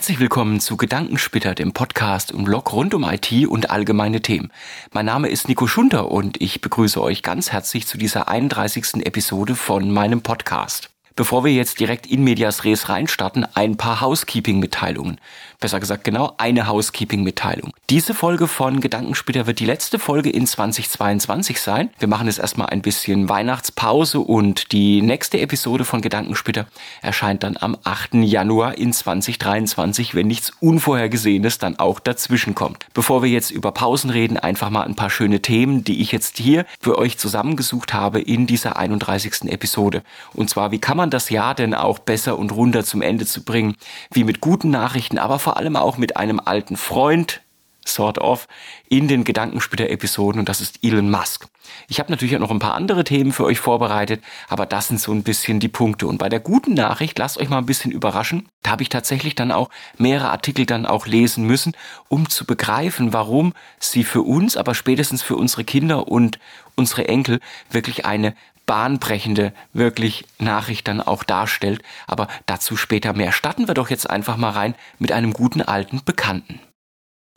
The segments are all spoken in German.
Herzlich willkommen zu Gedankensplitter, dem Podcast und Blog rund um IT und allgemeine Themen. Mein Name ist Nico Schunter und ich begrüße euch ganz herzlich zu dieser 31. Episode von meinem Podcast. Bevor wir jetzt direkt in Medias Res reinstarten, ein paar Housekeeping-Mitteilungen. Besser gesagt genau eine Housekeeping-Mitteilung. Diese Folge von Gedankensplitter wird die letzte Folge in 2022 sein. Wir machen jetzt erstmal ein bisschen Weihnachtspause und die nächste Episode von Gedankensplitter erscheint dann am 8. Januar in 2023, wenn nichts Unvorhergesehenes dann auch dazwischen kommt. Bevor wir jetzt über Pausen reden, einfach mal ein paar schöne Themen, die ich jetzt hier für euch zusammengesucht habe in dieser 31. Episode. Und zwar, wie kann man das Jahr denn auch besser und runder zum Ende zu bringen? Wie mit guten Nachrichten, aber vor allem auch mit einem alten Freund, sort of, in den Gedankensplitter-Episoden und das ist Elon Musk. Ich habe natürlich auch noch ein paar andere Themen für euch vorbereitet, aber das sind so ein bisschen die Punkte. Und bei der guten Nachricht, lasst euch mal ein bisschen überraschen, da habe ich tatsächlich dann auch mehrere Artikel dann auch lesen müssen, um zu begreifen, warum sie für uns, aber spätestens für unsere Kinder und unsere Enkel wirklich eine bahnbrechende wirklich Nachricht dann auch darstellt. Aber dazu später mehr. Starten wir doch jetzt einfach mal rein mit einem guten alten Bekannten.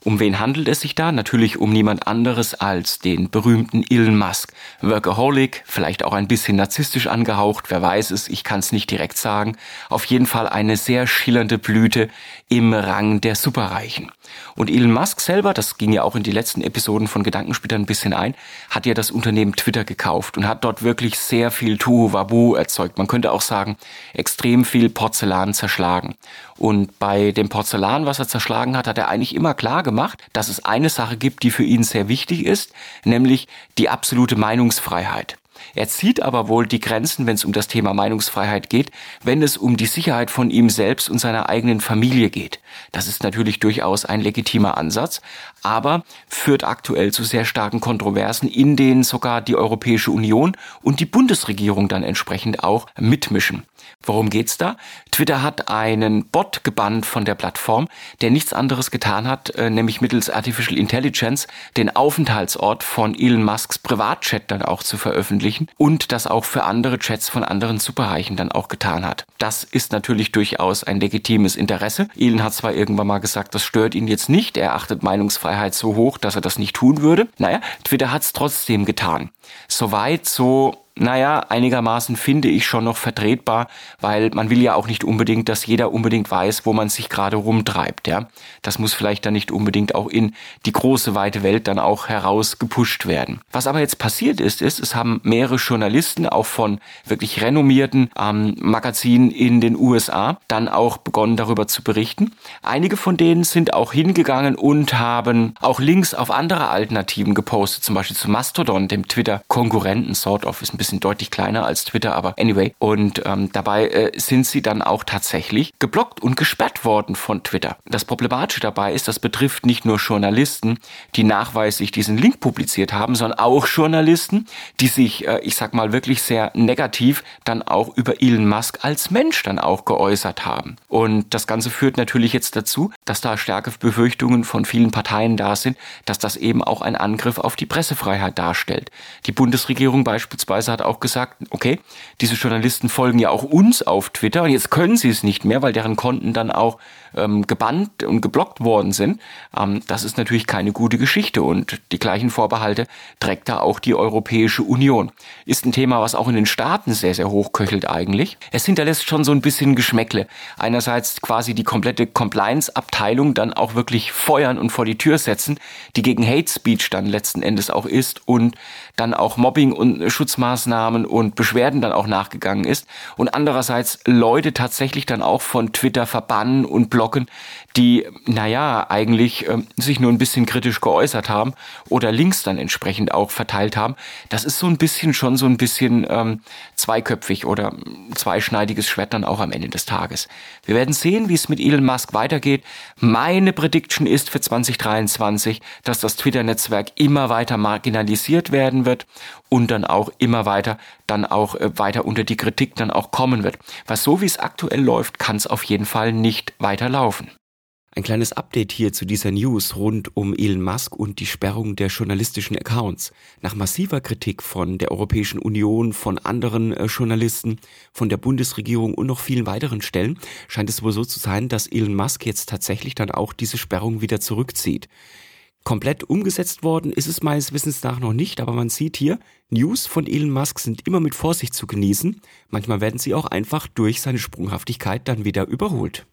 Um wen handelt es sich da? Natürlich um niemand anderes als den berühmten Elon Musk. Workaholic, vielleicht auch ein bisschen narzisstisch angehaucht, wer weiß es, ich kann es nicht direkt sagen. Auf jeden Fall eine sehr schillernde Blüte im Rang der Superreichen. Und Elon Musk selber, das ging ja auch in die letzten Episoden von Gedankensplitter ein bisschen ein, hat ja das Unternehmen Twitter gekauft und hat dort wirklich sehr viel Tuhu-Wabu erzeugt. Man könnte auch sagen, extrem viel Porzellan zerschlagen. Und bei dem Porzellan, was er zerschlagen hat, hat er eigentlich immer klar gemacht, dass es eine Sache gibt, die für ihn sehr wichtig ist, nämlich die absolute Meinungsfreiheit. Er zieht aber wohl die Grenzen, wenn es um das Thema Meinungsfreiheit geht, wenn es um die Sicherheit von ihm selbst und seiner eigenen Familie geht. Das ist natürlich durchaus ein legitimer Ansatz, aber führt aktuell zu sehr starken Kontroversen, in denen sogar die Europäische Union und die Bundesregierung dann entsprechend auch mitmischen. Worum geht's da? Twitter hat einen Bot gebannt von der Plattform, der nichts anderes getan hat, äh, nämlich mittels Artificial Intelligence den Aufenthaltsort von Elon Musks Privatchat dann auch zu veröffentlichen und das auch für andere Chats von anderen Superreichen dann auch getan hat. Das ist natürlich durchaus ein legitimes Interesse. Elon hat zwar irgendwann mal gesagt, das stört ihn jetzt nicht, er achtet Meinungsfreiheit so hoch, dass er das nicht tun würde. Naja, Twitter hat es trotzdem getan. Soweit so naja, einigermaßen finde ich schon noch vertretbar, weil man will ja auch nicht unbedingt, dass jeder unbedingt weiß, wo man sich gerade rumtreibt, ja. Das muss vielleicht dann nicht unbedingt auch in die große weite Welt dann auch herausgepusht werden. Was aber jetzt passiert ist, ist, es haben mehrere Journalisten auch von wirklich renommierten ähm, Magazinen in den USA dann auch begonnen darüber zu berichten. Einige von denen sind auch hingegangen und haben auch Links auf andere Alternativen gepostet, zum Beispiel zu Mastodon, dem Twitter-Konkurrenten, sort of, ist ein bisschen deutlich kleiner als Twitter, aber anyway. Und ähm, dabei äh, sind sie dann auch tatsächlich geblockt und gesperrt worden von Twitter. Das Problematische dabei ist, das betrifft nicht nur Journalisten, die nachweislich diesen Link publiziert haben, sondern auch Journalisten, die sich, äh, ich sag mal, wirklich sehr negativ dann auch über Elon Musk als Mensch dann auch geäußert haben. Und das Ganze führt natürlich jetzt dazu, dass da starke Befürchtungen von vielen Parteien da sind, dass das eben auch ein Angriff auf die Pressefreiheit darstellt. Die Bundesregierung beispielsweise hat auch gesagt, okay, diese Journalisten folgen ja auch uns auf Twitter und jetzt können sie es nicht mehr, weil deren Konten dann auch ähm, gebannt und geblockt worden sind. Ähm, das ist natürlich keine gute Geschichte und die gleichen Vorbehalte trägt da auch die Europäische Union. Ist ein Thema, was auch in den Staaten sehr, sehr hochköchelt eigentlich. Es hinterlässt schon so ein bisschen Geschmäckle. Einerseits quasi die komplette Compliance-Abteilung dann auch wirklich feuern und vor die Tür setzen, die gegen Hate Speech dann letzten Endes auch ist und dann auch Mobbing und Schutzmaßnahmen und Beschwerden dann auch nachgegangen ist und andererseits Leute tatsächlich dann auch von Twitter verbannen und blocken, die, naja, eigentlich äh, sich nur ein bisschen kritisch geäußert haben oder Links dann entsprechend auch verteilt haben. Das ist so ein bisschen schon so ein bisschen ähm, zweiköpfig oder zweischneidiges Schwert dann auch am Ende des Tages. Wir werden sehen, wie es mit Elon Musk weitergeht. Meine Prediction ist für 2023, dass das Twitter-Netzwerk immer weiter marginalisiert werden wird und dann auch immer weiter, dann auch äh, weiter unter die Kritik dann auch kommen wird. Was so wie es aktuell läuft, kann es auf jeden Fall nicht weiterlaufen. Ein kleines Update hier zu dieser News rund um Elon Musk und die Sperrung der journalistischen Accounts. Nach massiver Kritik von der Europäischen Union, von anderen äh, Journalisten, von der Bundesregierung und noch vielen weiteren Stellen scheint es wohl so zu sein, dass Elon Musk jetzt tatsächlich dann auch diese Sperrung wieder zurückzieht. Komplett umgesetzt worden ist es meines Wissens nach noch nicht, aber man sieht hier, News von Elon Musk sind immer mit Vorsicht zu genießen. Manchmal werden sie auch einfach durch seine Sprunghaftigkeit dann wieder überholt.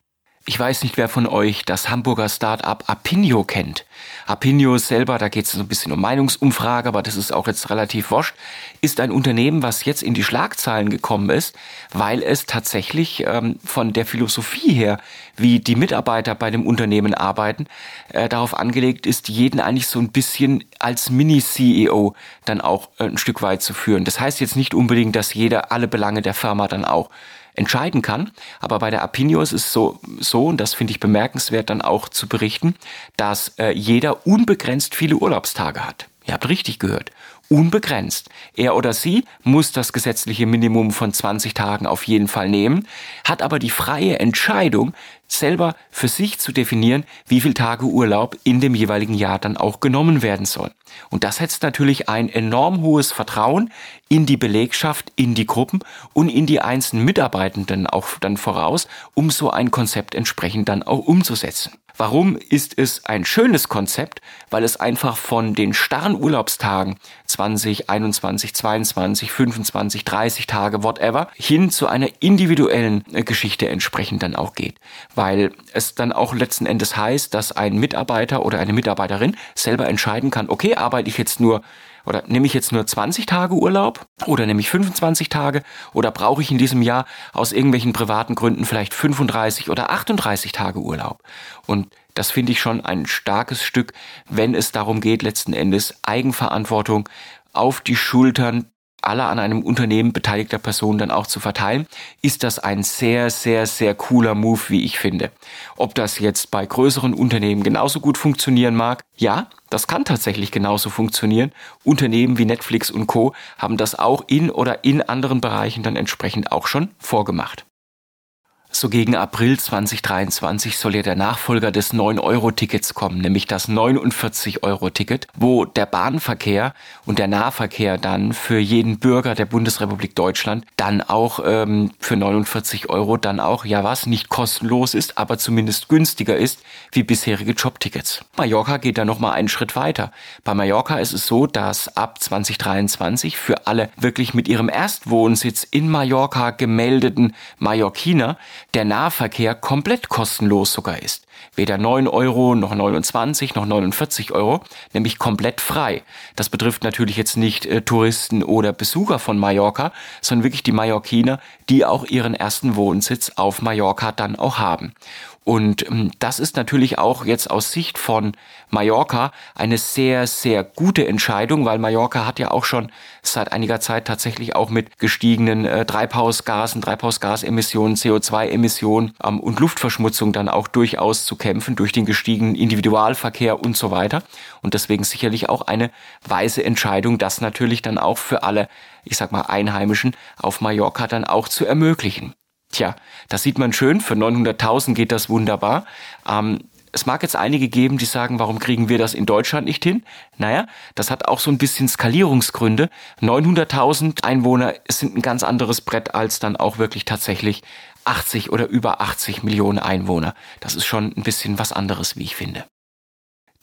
Ich weiß nicht, wer von euch das Hamburger Start-up Apinio kennt. Apinio selber, da geht es so ein bisschen um Meinungsumfrage, aber das ist auch jetzt relativ wurscht, ist ein Unternehmen, was jetzt in die Schlagzeilen gekommen ist, weil es tatsächlich ähm, von der Philosophie her, wie die Mitarbeiter bei dem Unternehmen arbeiten, äh, darauf angelegt ist, jeden eigentlich so ein bisschen als Mini-CEO dann auch äh, ein Stück weit zu führen. Das heißt jetzt nicht unbedingt, dass jeder alle Belange der Firma dann auch entscheiden kann. Aber bei der Apinio ist so, so und das finde ich bemerkenswert dann auch zu berichten, dass äh, jeder unbegrenzt viele Urlaubstage hat. Ihr habt richtig gehört. Unbegrenzt. Er oder sie muss das gesetzliche Minimum von 20 Tagen auf jeden Fall nehmen, hat aber die freie Entscheidung, selber für sich zu definieren, wie viel Tage Urlaub in dem jeweiligen Jahr dann auch genommen werden soll. Und das setzt natürlich ein enorm hohes Vertrauen in die Belegschaft, in die Gruppen und in die einzelnen Mitarbeitenden auch dann voraus, um so ein Konzept entsprechend dann auch umzusetzen. Warum ist es ein schönes Konzept? Weil es einfach von den starren Urlaubstagen 20, 21, 22, 25, 30 Tage, whatever, hin zu einer individuellen äh, Geschichte entsprechend dann auch geht. Weil es dann auch letzten Endes heißt, dass ein Mitarbeiter oder eine Mitarbeiterin selber entscheiden kann, okay, arbeite ich jetzt nur oder nehme ich jetzt nur 20 Tage Urlaub oder nehme ich 25 Tage oder brauche ich in diesem Jahr aus irgendwelchen privaten Gründen vielleicht 35 oder 38 Tage Urlaub? Und das finde ich schon ein starkes Stück, wenn es darum geht, letzten Endes Eigenverantwortung auf die Schultern aller an einem Unternehmen beteiligter Personen dann auch zu verteilen, ist das ein sehr, sehr, sehr cooler Move, wie ich finde. Ob das jetzt bei größeren Unternehmen genauso gut funktionieren mag, ja, das kann tatsächlich genauso funktionieren. Unternehmen wie Netflix und Co haben das auch in oder in anderen Bereichen dann entsprechend auch schon vorgemacht. So gegen April 2023 soll ja der Nachfolger des 9-Euro-Tickets kommen, nämlich das 49-Euro-Ticket, wo der Bahnverkehr und der Nahverkehr dann für jeden Bürger der Bundesrepublik Deutschland dann auch ähm, für 49 Euro dann auch, ja was, nicht kostenlos ist, aber zumindest günstiger ist wie bisherige Jobtickets. Mallorca geht da nochmal einen Schritt weiter. Bei Mallorca ist es so, dass ab 2023 für alle wirklich mit ihrem Erstwohnsitz in Mallorca gemeldeten Mallorquiner der Nahverkehr komplett kostenlos sogar ist. Weder 9 Euro noch 29 noch 49 Euro, nämlich komplett frei. Das betrifft natürlich jetzt nicht äh, Touristen oder Besucher von Mallorca, sondern wirklich die Mallorquiner, die auch ihren ersten Wohnsitz auf Mallorca dann auch haben. Und ähm, das ist natürlich auch jetzt aus Sicht von Mallorca eine sehr, sehr gute Entscheidung, weil Mallorca hat ja auch schon seit einiger Zeit tatsächlich auch mit gestiegenen äh, Treibhausgasen, Treibhausgasemissionen, CO2-Emissionen ähm, und Luftverschmutzung dann auch durchaus zu kämpfen durch den gestiegenen Individualverkehr und so weiter. Und deswegen sicherlich auch eine weise Entscheidung, das natürlich dann auch für alle, ich sag mal, Einheimischen auf Mallorca dann auch zu ermöglichen. Tja, das sieht man schön, für 900.000 geht das wunderbar. Ähm, es mag jetzt einige geben, die sagen, warum kriegen wir das in Deutschland nicht hin? Naja, das hat auch so ein bisschen Skalierungsgründe. 900.000 Einwohner sind ein ganz anderes Brett als dann auch wirklich tatsächlich 80 oder über 80 Millionen Einwohner. Das ist schon ein bisschen was anderes, wie ich finde.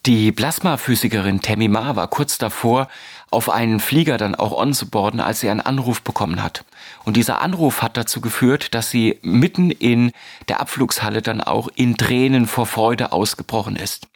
Die Plasmaphysikerin Tammy Ma war kurz davor, auf einen Flieger dann auch onzuboarden, als sie einen Anruf bekommen hat. Und dieser Anruf hat dazu geführt, dass sie mitten in der Abflugshalle dann auch in Tränen vor Freude ausgebrochen ist.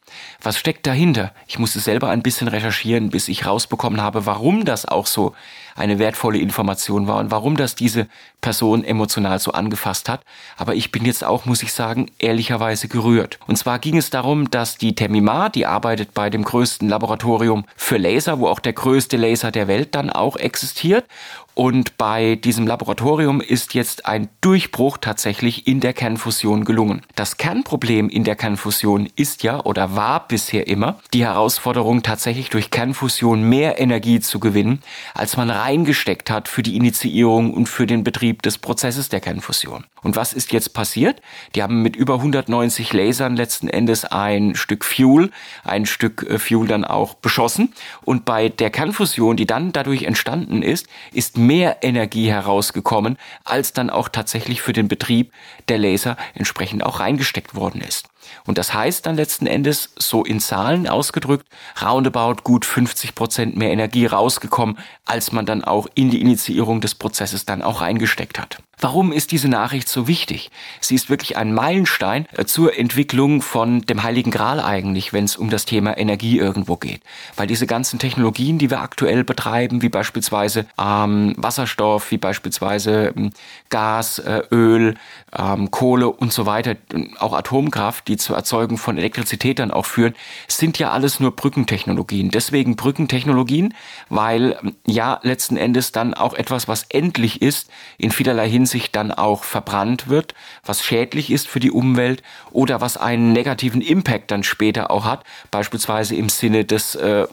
Was steckt dahinter? Ich musste selber ein bisschen recherchieren, bis ich rausbekommen habe, warum das auch so eine wertvolle Information war und warum das diese Person emotional so angefasst hat. Aber ich bin jetzt auch, muss ich sagen, ehrlicherweise gerührt. Und zwar ging es darum, dass die Temima, die arbeitet bei dem größten Laboratorium für Laser, wo auch der größte Laser der Welt dann auch existiert. Und bei diesem Laboratorium ist jetzt ein Durchbruch tatsächlich in der Kernfusion gelungen. Das Kernproblem in der Kernfusion ist ja oder war bisher immer die Herausforderung, tatsächlich durch Kernfusion mehr Energie zu gewinnen, als man reingesteckt hat für die Initiierung und für den Betrieb des Prozesses der Kernfusion. Und was ist jetzt passiert? Die haben mit über 190 Lasern letzten Endes ein Stück Fuel, ein Stück äh, Fuel dann auch beschossen. Und bei der Kernfusion, die dann dadurch entstanden ist, ist mehr Energie herausgekommen, als dann auch tatsächlich für den Betrieb der Laser entsprechend auch reingesteckt worden ist. Und das heißt dann letzten Endes, so in Zahlen ausgedrückt, roundabout gut 50 Prozent mehr Energie rausgekommen, als man dann auch in die Initiierung des Prozesses dann auch reingesteckt hat. Warum ist diese Nachricht so wichtig? Sie ist wirklich ein Meilenstein äh, zur Entwicklung von dem Heiligen Gral eigentlich, wenn es um das Thema Energie irgendwo geht. Weil diese ganzen Technologien, die wir aktuell betreiben, wie beispielsweise ähm, Wasserstoff, wie beispielsweise ähm, Gas, äh, Öl, ähm, Kohle und so weiter, auch Atomkraft, die zur Erzeugung von Elektrizität dann auch führen, sind ja alles nur Brückentechnologien. Deswegen Brückentechnologien, weil ja letzten Endes dann auch etwas, was endlich ist, in vielerlei Hinsicht sich dann auch verbrannt wird, was schädlich ist für die Umwelt oder was einen negativen Impact dann später auch hat, beispielsweise im Sinne des äh,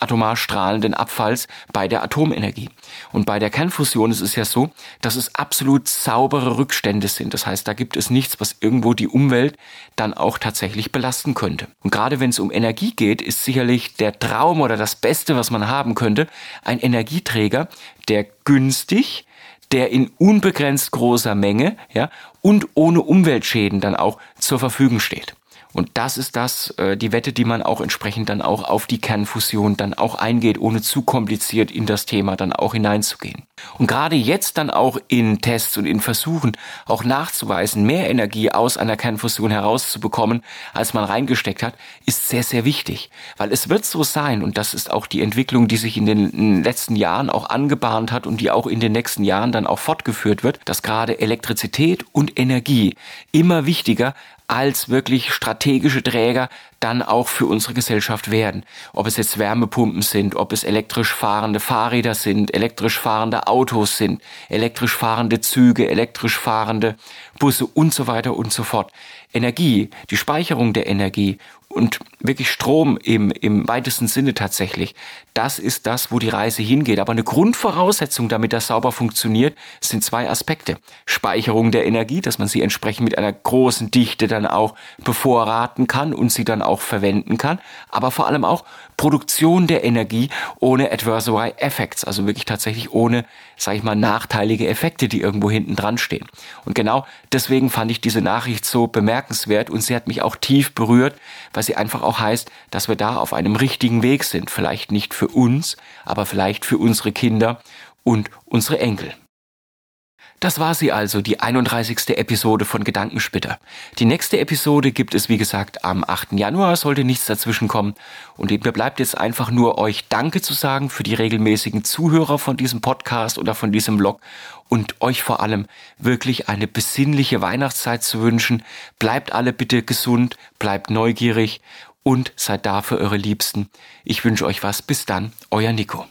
atomar strahlenden Abfalls bei der Atomenergie. Und bei der Kernfusion ist es ja so, dass es absolut saubere Rückstände sind. Das heißt, da gibt es nichts, was irgendwo die Umwelt dann auch tatsächlich belasten könnte. Und gerade wenn es um Energie geht, ist sicherlich der Traum oder das Beste, was man haben könnte, ein Energieträger, der günstig, der in unbegrenzt großer Menge ja, und ohne Umweltschäden dann auch zur Verfügung steht. Und das ist das, äh, die Wette, die man auch entsprechend dann auch auf die Kernfusion dann auch eingeht, ohne zu kompliziert in das Thema dann auch hineinzugehen. Und gerade jetzt dann auch in Tests und in Versuchen auch nachzuweisen, mehr Energie aus einer Kernfusion herauszubekommen, als man reingesteckt hat, ist sehr, sehr wichtig. Weil es wird so sein, und das ist auch die Entwicklung, die sich in den letzten Jahren auch angebahnt hat und die auch in den nächsten Jahren dann auch fortgeführt wird, dass gerade Elektrizität und Energie immer wichtiger als wirklich strategische Träger dann auch für unsere Gesellschaft werden. Ob es jetzt Wärmepumpen sind, ob es elektrisch fahrende Fahrräder sind, elektrisch fahrende Autos sind, elektrisch fahrende Züge, elektrisch fahrende Busse und so weiter und so fort. Energie, die Speicherung der Energie und wirklich Strom im, im weitesten Sinne tatsächlich. Das ist das, wo die Reise hingeht. Aber eine Grundvoraussetzung, damit das sauber funktioniert, sind zwei Aspekte. Speicherung der Energie, dass man sie entsprechend mit einer großen Dichte dann auch bevorraten kann und sie dann auch verwenden kann. Aber vor allem auch Produktion der Energie ohne Adversary Effects, also wirklich tatsächlich ohne, sage ich mal, nachteilige Effekte, die irgendwo hinten dran stehen. Und genau deswegen fand ich diese Nachricht so bemerkenswert und sie hat mich auch tief berührt, weil sie einfach auch heißt, dass wir da auf einem richtigen Weg sind. Vielleicht nicht für uns, aber vielleicht für unsere Kinder und unsere Enkel. Das war sie also, die 31. Episode von Gedankenspitter. Die nächste Episode gibt es, wie gesagt, am 8. Januar, sollte nichts dazwischen kommen. Und mir bleibt jetzt einfach nur euch Danke zu sagen für die regelmäßigen Zuhörer von diesem Podcast oder von diesem Blog und euch vor allem wirklich eine besinnliche Weihnachtszeit zu wünschen. Bleibt alle bitte gesund, bleibt neugierig und seid da für eure Liebsten. Ich wünsche euch was. Bis dann, euer Nico.